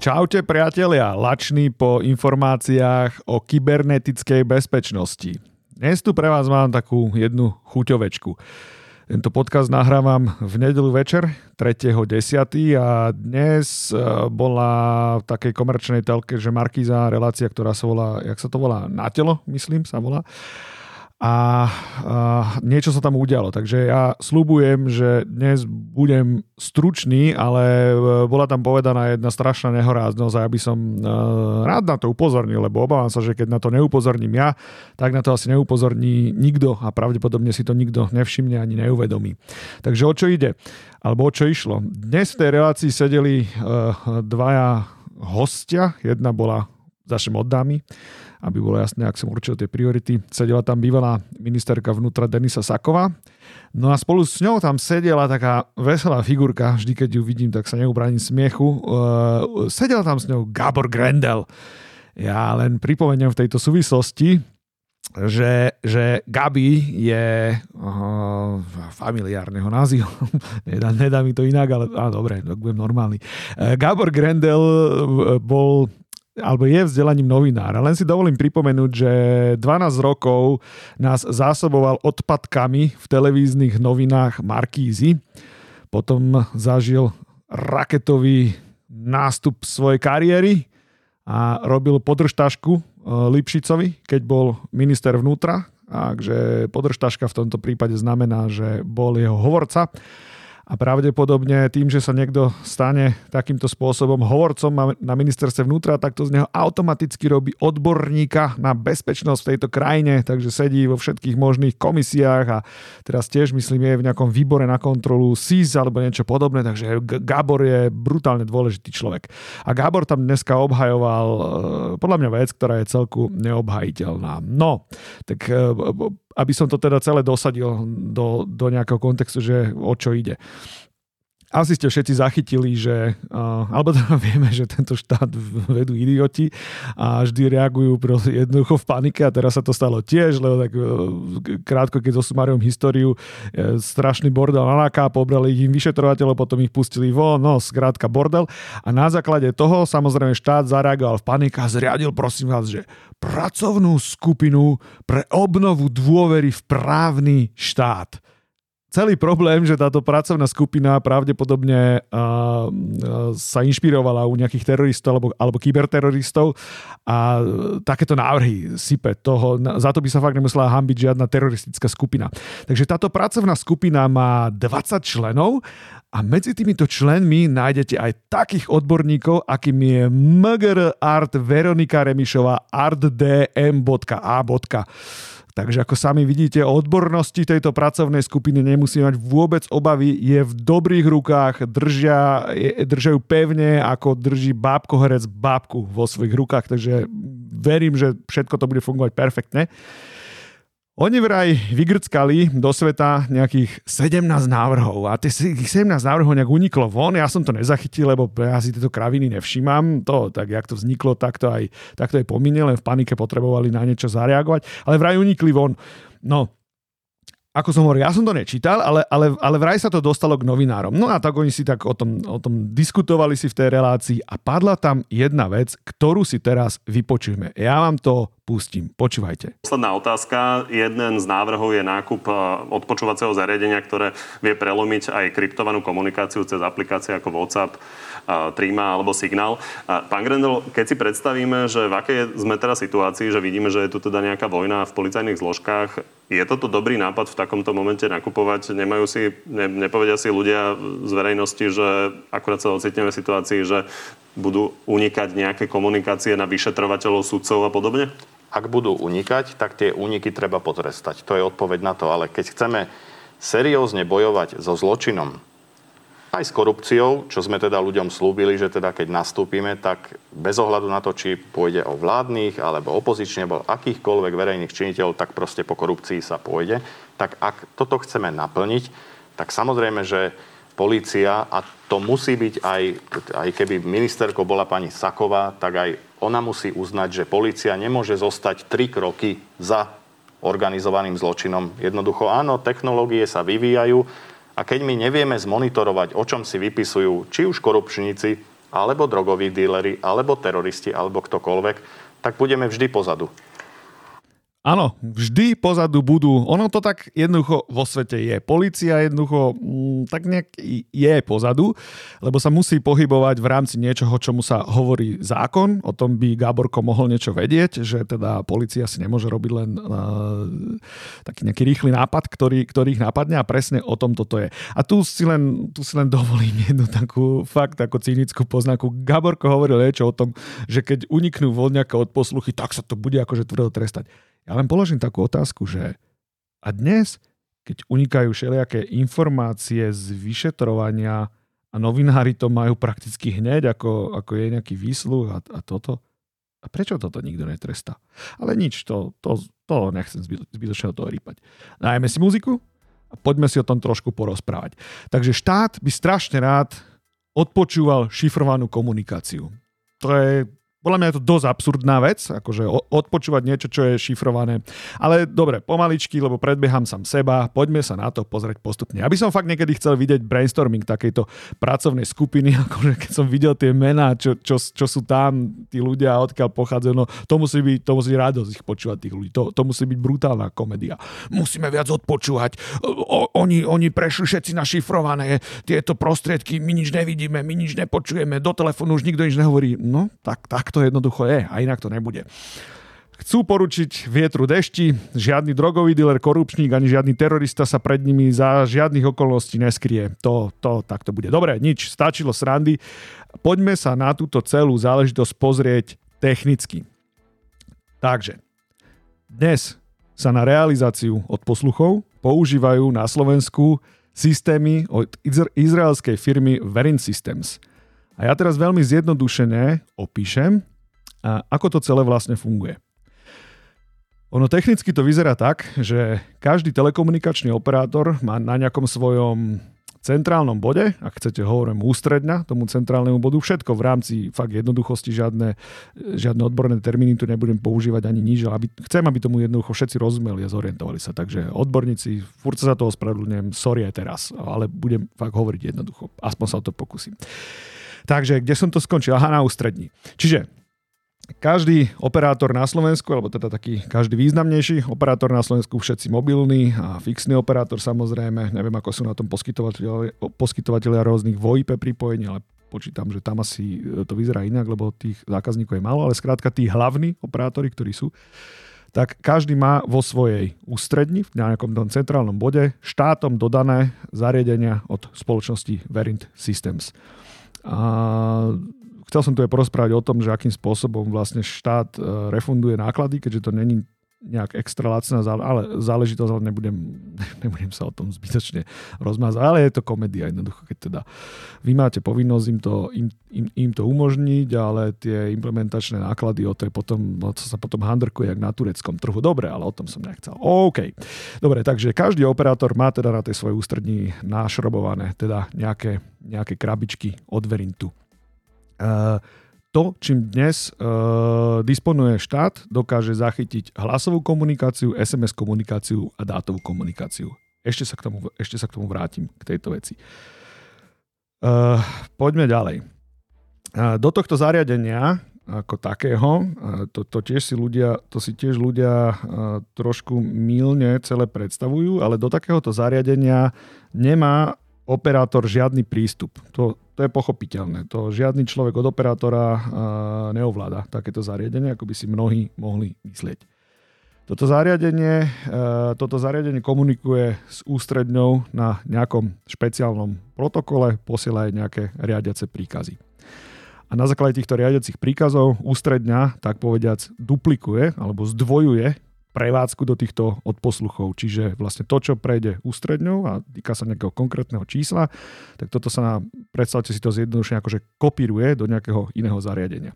Čaute priatelia, lační po informáciách o kybernetickej bezpečnosti. Dnes tu pre vás mám takú jednu chuťovečku. Tento podcast nahrávam v nedelu večer 3.10. a dnes e, bola v takej komerčnej telke, že Markíza relácia, ktorá sa volá, jak sa to volá, na telo, myslím, sa volá a, a niečo sa tam udialo. Takže ja slúbujem, že dnes budem stručný, ale e, bola tam povedaná jedna strašná nehoráznosť a ja by som uh, rád na to upozornil, lebo obávam sa, že keď na to neupozorním ja, tak na to asi neupozorní nikto a pravdepodobne si to nikto nevšimne ani neuvedomí. Takže o čo ide? Alebo o čo išlo? Dnes v tej relácii sedeli uh, dvaja hostia. Jedna bola začnem od dámy aby bolo jasné, ak som určil tie priority. Sedela tam bývalá ministerka vnútra Denisa Saková. No a spolu s ňou tam sedela taká veselá figurka, vždy keď ju vidím, tak sa neubraním smiechu. Uh, sedela tam s ňou Gabor Grendel. Ja len pripomeniem v tejto súvislosti, že, že Gabi je uh, familiárneho názvu. nedá, nedá mi to inak, ale á, dobre, tak budem normálny. Uh, Gabor Grendel bol alebo je vzdelaním novinára. Len si dovolím pripomenúť, že 12 rokov nás zásoboval odpadkami v televíznych novinách Markízy. Potom zažil raketový nástup svojej kariéry a robil podržtašku e, Lipšicovi, keď bol minister vnútra. Takže podržtaška v tomto prípade znamená, že bol jeho hovorca a pravdepodobne tým, že sa niekto stane takýmto spôsobom hovorcom na ministerstve vnútra, tak to z neho automaticky robí odborníka na bezpečnosť v tejto krajine, takže sedí vo všetkých možných komisiách a teraz tiež myslím je v nejakom výbore na kontrolu SIS alebo niečo podobné, takže Gábor je brutálne dôležitý človek. A Gábor tam dneska obhajoval e, podľa mňa vec, ktorá je celku neobhajiteľná. No, tak e, aby som to teda celé dosadil do, do nejakého kontextu, že o čo ide asi ste všetci zachytili, že, alebo teda vieme, že tento štát vedú idioti a vždy reagujú jednoducho v panike a teraz sa to stalo tiež, lebo tak uh, krátko, keď zosumarujem históriu, uh, strašný bordel na NAKA, pobrali ich im vyšetrovateľov, potom ich pustili von, no skrátka bordel. A na základe toho samozrejme štát zareagoval v panike a zriadil prosím vás, že pracovnú skupinu pre obnovu dôvery v právny štát celý problém, že táto pracovná skupina pravdepodobne uh, uh, sa inšpirovala u nejakých teroristov alebo, alebo kyberteroristov a takéto návrhy sype toho. Za to by sa fakt nemusela hambiť žiadna teroristická skupina. Takže táto pracovná skupina má 20 členov a medzi týmito členmi nájdete aj takých odborníkov, akým je MGR Art Veronika Remišová artdm.a. Takže ako sami vidíte, o odbornosti tejto pracovnej skupiny nemusí mať vôbec obavy, je v dobrých rukách, držia, držajú pevne, ako drží bábkoherec bábku vo svojich rukách, takže verím, že všetko to bude fungovať perfektne. Oni vraj vygrckali do sveta nejakých 17 návrhov a tie 17 návrhov nejak uniklo von. Ja som to nezachytil, lebo ja si tieto kraviny nevšímam. To, tak jak to vzniklo, tak to aj, tak to aj pomine, len v panike potrebovali na niečo zareagovať. Ale vraj unikli von. No, ako som hovoril, ja som to nečítal, ale, ale, ale vraj sa to dostalo k novinárom. No a tak oni si tak o tom, o tom diskutovali si v tej relácii a padla tam jedna vec, ktorú si teraz vypočujeme. Ja vám to pustím. Počúvajte. Posledná otázka. Jeden z návrhov je nákup e, odpočúvacieho zariadenia, ktoré vie prelomiť aj kryptovanú komunikáciu cez aplikácie ako WhatsApp, e, Trima alebo Signál. Pán Grendel, keď si predstavíme, že v akej sme teraz situácii, že vidíme, že je tu teda nejaká vojna v policajných zložkách, je toto dobrý nápad v takomto momente nakupovať? Nemajú si, ne, nepovedia si ľudia z verejnosti, že akurát sa ocitneme v situácii, že budú unikať nejaké komunikácie na vyšetrovateľov, sudcov a podobne? Ak budú unikať, tak tie úniky treba potrestať. To je odpoveď na to. Ale keď chceme seriózne bojovať so zločinom, aj s korupciou, čo sme teda ľuďom slúbili, že teda keď nastúpime, tak bez ohľadu na to, či pôjde o vládnych alebo opozične, alebo akýchkoľvek verejných činiteľov, tak proste po korupcii sa pôjde. Tak ak toto chceme naplniť, tak samozrejme, že polícia, a to musí byť aj, aj keby ministerkou bola pani Saková, tak aj ona musí uznať, že polícia nemôže zostať tri kroky za organizovaným zločinom. Jednoducho áno, technológie sa vyvíjajú, a keď my nevieme zmonitorovať, o čom si vypisujú či už korupčníci, alebo drogoví díleri, alebo teroristi, alebo ktokoľvek, tak budeme vždy pozadu. Áno, vždy pozadu budú, ono to tak jednoducho vo svete je. Polícia jednoducho mm, tak nejak je pozadu, lebo sa musí pohybovať v rámci niečoho, čomu sa hovorí zákon. O tom by Gáborko mohol niečo vedieť, že teda policia si nemôže robiť len uh, taký nejaký rýchly nápad, ktorý, ktorý ich napadne a presne o tom toto je. A tu si len, tu si len dovolím jednu takú fakt ako cynickú poznáku. Gáborko hovoril niečo o tom, že keď uniknú voľňaka od posluchy, tak sa to bude akože tvrdo trestať. Ja len položím takú otázku, že a dnes, keď unikajú všelijaké informácie z vyšetrovania a novinári to majú prakticky hneď, ako, ako je nejaký výsluh a, a toto, a prečo toto nikto netrestá? Ale nič, to, to, to nechcem zbytočne o toho rýpať. Najmä si muziku a poďme si o tom trošku porozprávať. Takže štát by strašne rád odpočúval šifrovanú komunikáciu. To je podľa mňa je to dosť absurdná vec, akože odpočúvať niečo, čo je šifrované. Ale dobre, pomaličky, lebo predbieham sám seba, poďme sa na to pozrieť postupne. Aby som fakt niekedy chcel vidieť brainstorming takejto pracovnej skupiny, akože keď som videl tie mená, čo, čo, čo sú tam, tí ľudia, odkiaľ pochádzajú, no to musí byť, to musí radosť ich počúvať tých ľudí. To, to musí byť brutálna komédia. Musíme viac odpočúvať. O, oni, oni prešli všetci na šifrované tieto prostriedky, my nič nevidíme, my nič nepočujeme, do telefónu už nikto nič nehovorí. No, tak, tak to jednoducho je a inak to nebude. Chcú poručiť vietru dešti, žiadny drogový dealer, korupčník ani žiadny terorista sa pred nimi za žiadnych okolností neskrie. To, to tak bude. Dobre, nič, stačilo srandy. Poďme sa na túto celú záležitosť pozrieť technicky. Takže, dnes sa na realizáciu od posluchov používajú na Slovensku systémy od izraelskej firmy Verin Systems. A ja teraz veľmi zjednodušene opíšem, ako to celé vlastne funguje. Ono technicky to vyzerá tak, že každý telekomunikačný operátor má na nejakom svojom centrálnom bode, ak chcete hovorím ústredňa tomu centrálnemu bodu, všetko v rámci fakt jednoduchosti, žiadne, žiadne odborné termíny tu nebudem používať ani nič, aby, chcem, aby tomu jednoducho všetci rozumeli a zorientovali sa. Takže odborníci, furt sa za to ospravedlňujem, sorry aj teraz, ale budem fakt hovoriť jednoducho. Aspoň sa o to pokúsim. Takže kde som to skončil? Aha, na ústrední. Čiže každý operátor na Slovensku, alebo teda taký každý významnejší operátor na Slovensku, všetci mobilní a fixný operátor samozrejme, neviem ako sú na tom poskytovateľia, poskytovateľia rôznych VoIP pripojení, ale počítam, že tam asi to vyzerá inak, lebo tých zákazníkov je málo, ale skrátka tí hlavní operátori, ktorí sú, tak každý má vo svojej ústredni, v nejakom tom centrálnom bode, štátom dodané zariadenia od spoločnosti Verint Systems. A Chcel som tu aj porozprávať o tom, že akým spôsobom vlastne štát e, refunduje náklady, keďže to není nejak extra lacná ale záležitosť, ale nebudem, nebudem sa o tom zbytočne rozmázať. Ale je to komédia jednoducho, keď teda vy máte povinnosť im to, im, im, im to umožniť, ale tie implementačné náklady, o to je potom, no, to sa potom handrkuje jak na tureckom trhu. Dobre, ale o tom som nechcel. OK. Dobre, takže každý operátor má teda na tej svojej ústrední našrobované teda nejaké, nejaké krabičky od Verintu. Eh, to, čím dnes uh, disponuje štát, dokáže zachytiť hlasovú komunikáciu, SMS komunikáciu a dátovú komunikáciu. Ešte sa k tomu, ešte sa k tomu vrátim, k tejto veci. Uh, poďme ďalej. Uh, do tohto zariadenia ako takého, uh, to, to, tiež si ľudia, to si tiež ľudia uh, trošku milne celé predstavujú, ale do takéhoto zariadenia nemá operátor žiadny prístup. To, to je pochopiteľné. To žiadny človek od operátora neovláda takéto zariadenie, ako by si mnohí mohli myslieť. Toto zariadenie, uh, toto zariadenie komunikuje s ústredňou na nejakom špeciálnom protokole, posiela aj nejaké riadiace príkazy. A na základe týchto riadiacich príkazov ústredňa, tak povediac, duplikuje alebo zdvojuje prevádzku do týchto odposluchov. Čiže vlastne to, čo prejde ústredňou a týka sa nejakého konkrétneho čísla, tak toto sa na, predstavte si to zjednodušene, akože kopíruje do nejakého iného zariadenia.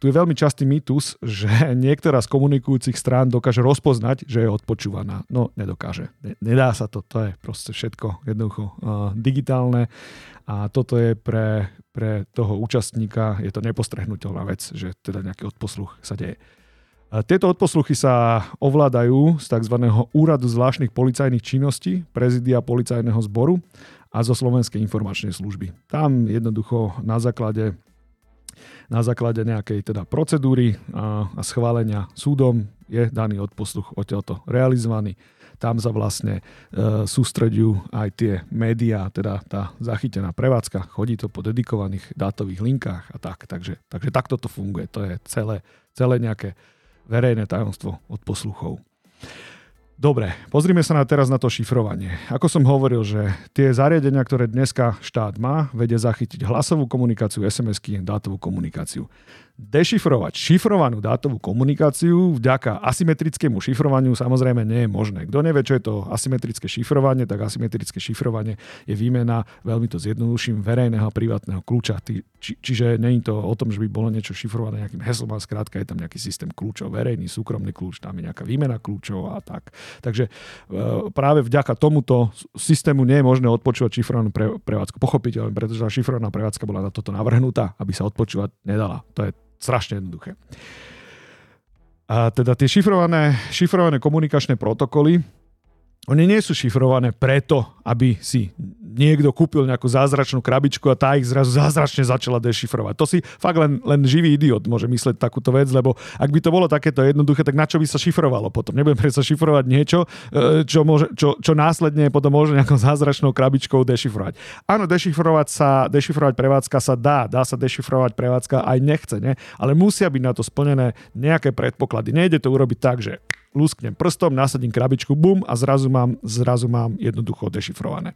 Tu je veľmi častý mýtus, že niektorá z komunikujúcich strán dokáže rozpoznať, že je odpočúvaná. No, nedokáže. Nedá sa to. To je proste všetko jednoducho uh, digitálne a toto je pre, pre toho účastníka, je to nepostrehnutelná vec, že teda nejaký odposluch sa deje. Tieto odposluchy sa ovládajú z tzv. Úradu zvláštnych policajných činností, prezidia policajného zboru a zo Slovenskej informačnej služby. Tam jednoducho na základe Na základe nejakej teda procedúry a, schválenia súdom je daný odposluch odtiaľto realizovaný. Tam sa vlastne e, sústredujú aj tie médiá, teda tá zachytená prevádzka. Chodí to po dedikovaných dátových linkách a tak. Takže, takže takto to funguje. To je celé, celé nejaké verejné tajomstvo od posluchov. Dobre, pozrime sa na teraz na to šifrovanie. Ako som hovoril, že tie zariadenia, ktoré dneska štát má, vedia zachytiť hlasovú komunikáciu, SMS-ky, dátovú komunikáciu dešifrovať šifrovanú dátovú komunikáciu vďaka asymetrickému šifrovaniu samozrejme nie je možné. Kto nevie, čo je to asymetrické šifrovanie, tak asymetrické šifrovanie je výmena, veľmi to zjednoduším, verejného a privátneho kľúča. Či, čiže je to o tom, že by bolo niečo šifrované nejakým heslom, a skrátka je tam nejaký systém kľúčov, verejný, súkromný kľúč, tam je nejaká výmena kľúčov a tak. Takže e, práve vďaka tomuto systému nie je možné odpočúvať šifrovanú pre, prevádzku. Pochopiteľne, pretože tá šifrovaná prevádzka bola na toto navrhnutá, aby sa odpočúvať nedala. To je strašne jednoduché. A teda tie šifrované, šifrované komunikačné protokoly, oni nie sú šifrované preto, aby si niekto kúpil nejakú zázračnú krabičku a tá ich zrazu zázračne začala dešifrovať. To si fakt len, len živý idiot môže mysleť takúto vec, lebo ak by to bolo takéto jednoduché, tak na čo by sa šifrovalo potom? Nebudem predsa šifrovať niečo, e, čo, môže, čo, čo následne potom môže nejakou zázračnou krabičkou dešifrovať. Áno, dešifrovať sa, dešifrovať prevádzka sa dá, dá sa dešifrovať prevádzka aj nechce, ne? ale musia byť na to splnené nejaké predpoklady. Nejde to urobiť tak, že lusknem prstom, nasadím krabičku, bum a zrazu mám, zrazu mám jednoducho dešifrované.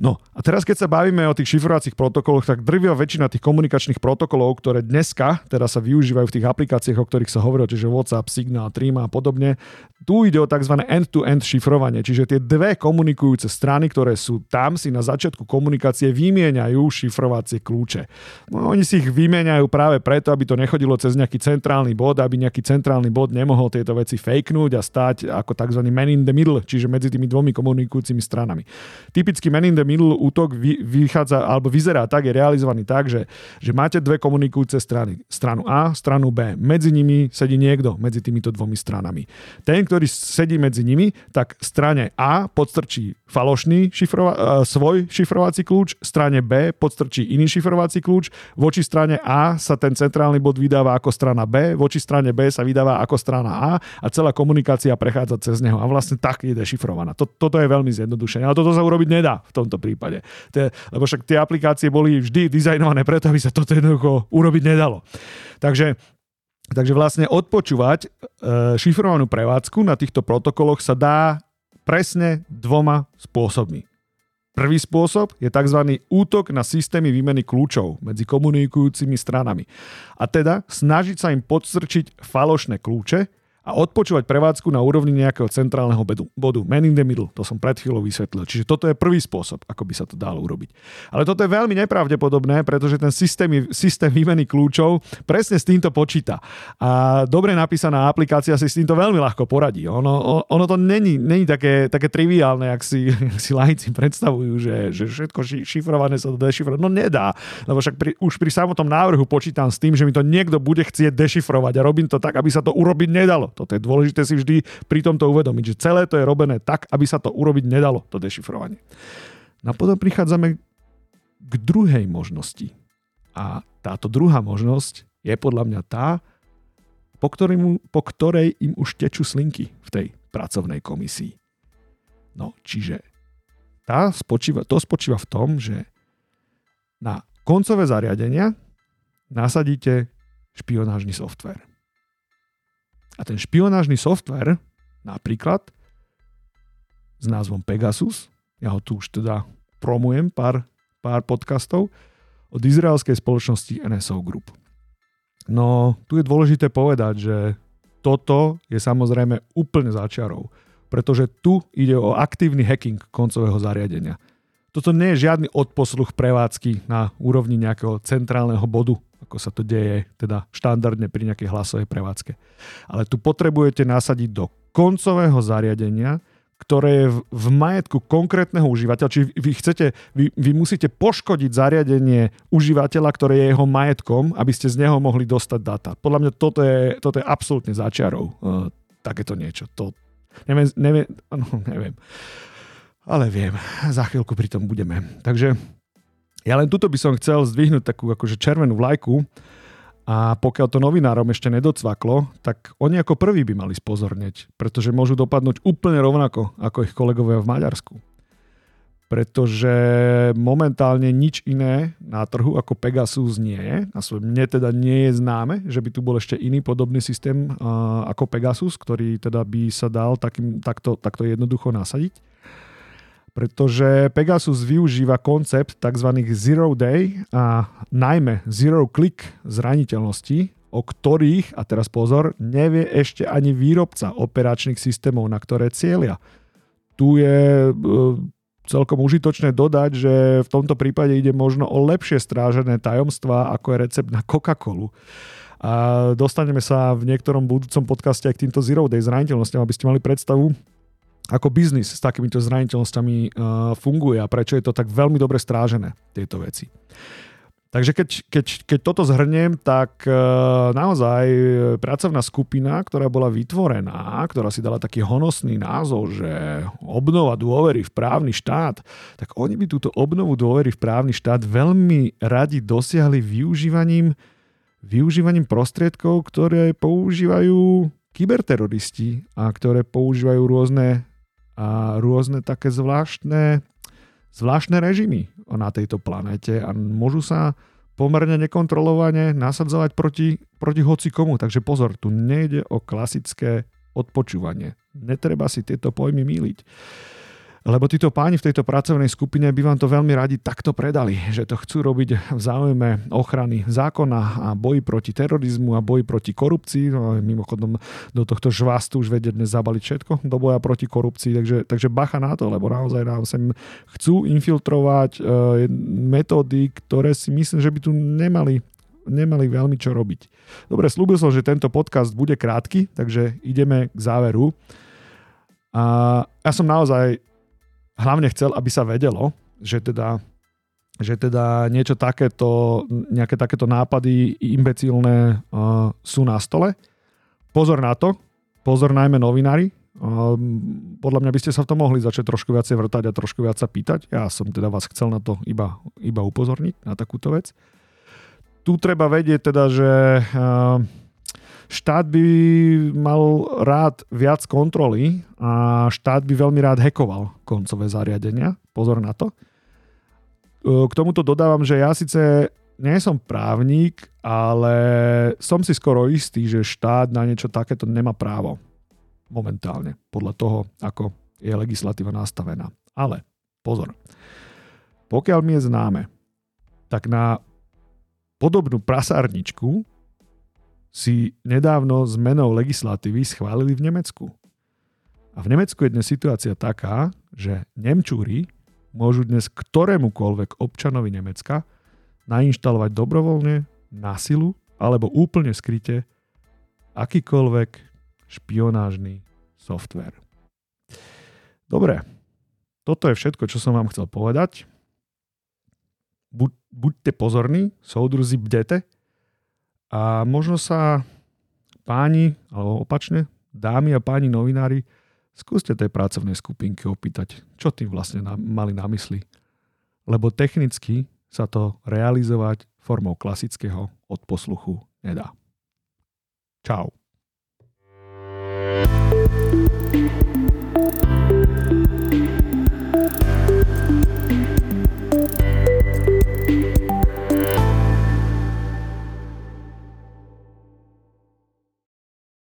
No a teraz keď sa bavíme o tých šifrovacích protokoloch, tak drvia väčšina tých komunikačných protokolov, ktoré dneska teda sa využívajú v tých aplikáciách, o ktorých sa hovorí, čiže WhatsApp, Signal, Trima a podobne, tu ide o tzv. end-to-end šifrovanie, čiže tie dve komunikujúce strany, ktoré sú tam, si na začiatku komunikácie vymieňajú šifrovacie kľúče. No, oni si ich vymieňajú práve preto, aby to nechodilo cez nejaký centrálny bod, aby nejaký centrálny bod nemohol tieto veci fakenúť a stať ako tzv. man in the middle, čiže medzi tými dvomi komunikujúcimi stranami. Typický man in the minulý útok vychádza, alebo vyzerá tak, je realizovaný tak, že, že máte dve komunikujúce strany. Stranu A, stranu B. Medzi nimi sedí niekto, medzi týmito dvomi stranami. Ten, ktorý sedí medzi nimi, tak strane A podstrčí falošný šifrova- svoj šifrovací kľúč, strane B podstrčí iný šifrovací kľúč, voči strane A sa ten centrálny bod vydáva ako strana B, voči strane B sa vydáva ako strana A a celá komunikácia prechádza cez neho a vlastne tak je dešifrovaná. Toto je veľmi zjednodušené, ale toto sa urobiť nedá v tomto prípade. To, lebo však tie aplikácie boli vždy dizajnované preto, aby sa toto jednoducho urobiť nedalo. Takže Takže vlastne odpočúvať e, šifrovanú prevádzku na týchto protokoloch sa dá presne dvoma spôsobmi. Prvý spôsob je tzv. útok na systémy výmeny kľúčov medzi komunikujúcimi stranami. A teda snažiť sa im podstrčiť falošné kľúče, a odpočúvať prevádzku na úrovni nejakého centrálneho bodu. Man in the middle, to som pred chvíľou vysvetlil. Čiže toto je prvý spôsob, ako by sa to dalo urobiť. Ale toto je veľmi nepravdepodobné, pretože ten systém, systém výmeny kľúčov presne s týmto počíta. A dobre napísaná aplikácia si s týmto veľmi ľahko poradí. Ono, ono to není, není také, také triviálne, ak si, ak si laici predstavujú, že, že všetko šifrované sa to dešifrovať. No nedá, lebo však pri, už pri samotnom návrhu počítam s tým, že mi to niekto bude chcieť dešifrovať a robím to tak, aby sa to urobiť nedalo. Toto je dôležité si vždy pri tomto uvedomiť, že celé to je robené tak, aby sa to urobiť nedalo, to dešifrovanie. No a potom prichádzame k druhej možnosti. A táto druhá možnosť je podľa mňa tá, po, ktorým, po ktorej im už tečú slinky v tej pracovnej komisii. No, čiže tá spočíva, to spočíva v tom, že na koncové zariadenia nasadíte špionážny software. A ten špionážny software, napríklad s názvom Pegasus, ja ho tu už teda promujem pár, pár podcastov, od izraelskej spoločnosti NSO Group. No, tu je dôležité povedať, že toto je samozrejme úplne začiarov, pretože tu ide o aktívny hacking koncového zariadenia. Toto nie je žiadny odposluch prevádzky na úrovni nejakého centrálneho bodu ako sa to deje teda štandardne pri nejakej hlasovej prevádzke. Ale tu potrebujete nasadiť do koncového zariadenia, ktoré je v, majetku konkrétneho užívateľa. Čiže vy, chcete, vy, vy musíte poškodiť zariadenie užívateľa, ktoré je jeho majetkom, aby ste z neho mohli dostať data. Podľa mňa toto je, toto je absolútne záčiarov. Uh, takéto niečo. To, neviem, neviem, no, neviem. Ale viem, za chvíľku pri tom budeme. Takže Ja len tuto by som chcel zdvihnúť takú akože červenú vlajku a pokiaľ to novinárom ešte nedocvaklo, tak oni ako prví by mali spozorneť, pretože môžu dopadnúť úplne rovnako ako ich kolegovia v Maďarsku. Pretože momentálne nič iné na trhu ako Pegasus nie je. A mne teda nie je známe, že by tu bol ešte iný podobný systém ako Pegasus, ktorý teda by sa dal takým, takto, takto jednoducho nasadiť pretože Pegasus využíva koncept tzv. zero day a najmä zero click zraniteľnosti, o ktorých, a teraz pozor, nevie ešte ani výrobca operačných systémov, na ktoré cieľia. Tu je e, celkom užitočné dodať, že v tomto prípade ide možno o lepšie strážené tajomstvá, ako je recept na Coca-Colu. A dostaneme sa v niektorom budúcom podcaste aj k týmto Zero Day zraniteľnostiam, aby ste mali predstavu, ako biznis s takýmito zraniteľnosťami uh, funguje a prečo je to tak veľmi dobre strážené, tieto veci. Takže keď, keď, keď toto zhrniem, tak uh, naozaj pracovná skupina, ktorá bola vytvorená, ktorá si dala taký honosný názov, že obnova dôvery v právny štát, tak oni by túto obnovu dôvery v právny štát veľmi radi dosiahli využívaním, využívaním prostriedkov, ktoré používajú kyberteroristi a ktoré používajú rôzne a rôzne také zvláštne, zvláštne režimy na tejto planete a môžu sa pomerne nekontrolovane nasadzovať proti, proti hoci komu. Takže pozor, tu nejde o klasické odpočúvanie. Netreba si tieto pojmy míliť. Lebo títo páni v tejto pracovnej skupine by vám to veľmi radi takto predali, že to chcú robiť v záujme ochrany zákona a boji proti terorizmu a boji proti korupcii. No, mimochodom do tohto žvastu už vedie dnes zabaliť všetko do boja proti korupcii, takže, takže bacha na to, lebo naozaj nám sem chcú infiltrovať e, metódy, ktoré si myslím, že by tu nemali nemali veľmi čo robiť. Dobre, slúbil som, že tento podcast bude krátky, takže ideme k záveru. A ja som naozaj hlavne chcel, aby sa vedelo, že teda že teda niečo takéto, nejaké takéto nápady imbecilné uh, sú na stole. Pozor na to, pozor najmä novinári. Uh, podľa mňa by ste sa v tom mohli začať trošku viacej vrtať a trošku viac sa pýtať. Ja som teda vás chcel na to iba, iba upozorniť, na takúto vec. Tu treba vedieť teda, že uh, štát by mal rád viac kontroly a štát by veľmi rád hekoval koncové zariadenia. Pozor na to. K tomuto dodávam, že ja síce nie som právnik, ale som si skoro istý, že štát na niečo takéto nemá právo. Momentálne, podľa toho, ako je legislatíva nastavená. Ale pozor, pokiaľ mi je známe, tak na podobnú prasárničku si nedávno zmenou legislatívy schválili v Nemecku. A v Nemecku je dnes situácia taká, že Nemčúri môžu dnes ktorémukoľvek občanovi Nemecka nainštalovať dobrovoľne, na silu alebo úplne skryte akýkoľvek špionážny software. Dobre, toto je všetko, čo som vám chcel povedať. Buď, buďte pozorní, soudruzi, bdete, a možno sa páni, alebo opačne, dámy a páni novinári, skúste tej pracovnej skupinke opýtať, čo tým vlastne na, mali na mysli. Lebo technicky sa to realizovať formou klasického odposluchu nedá. Čau. thank you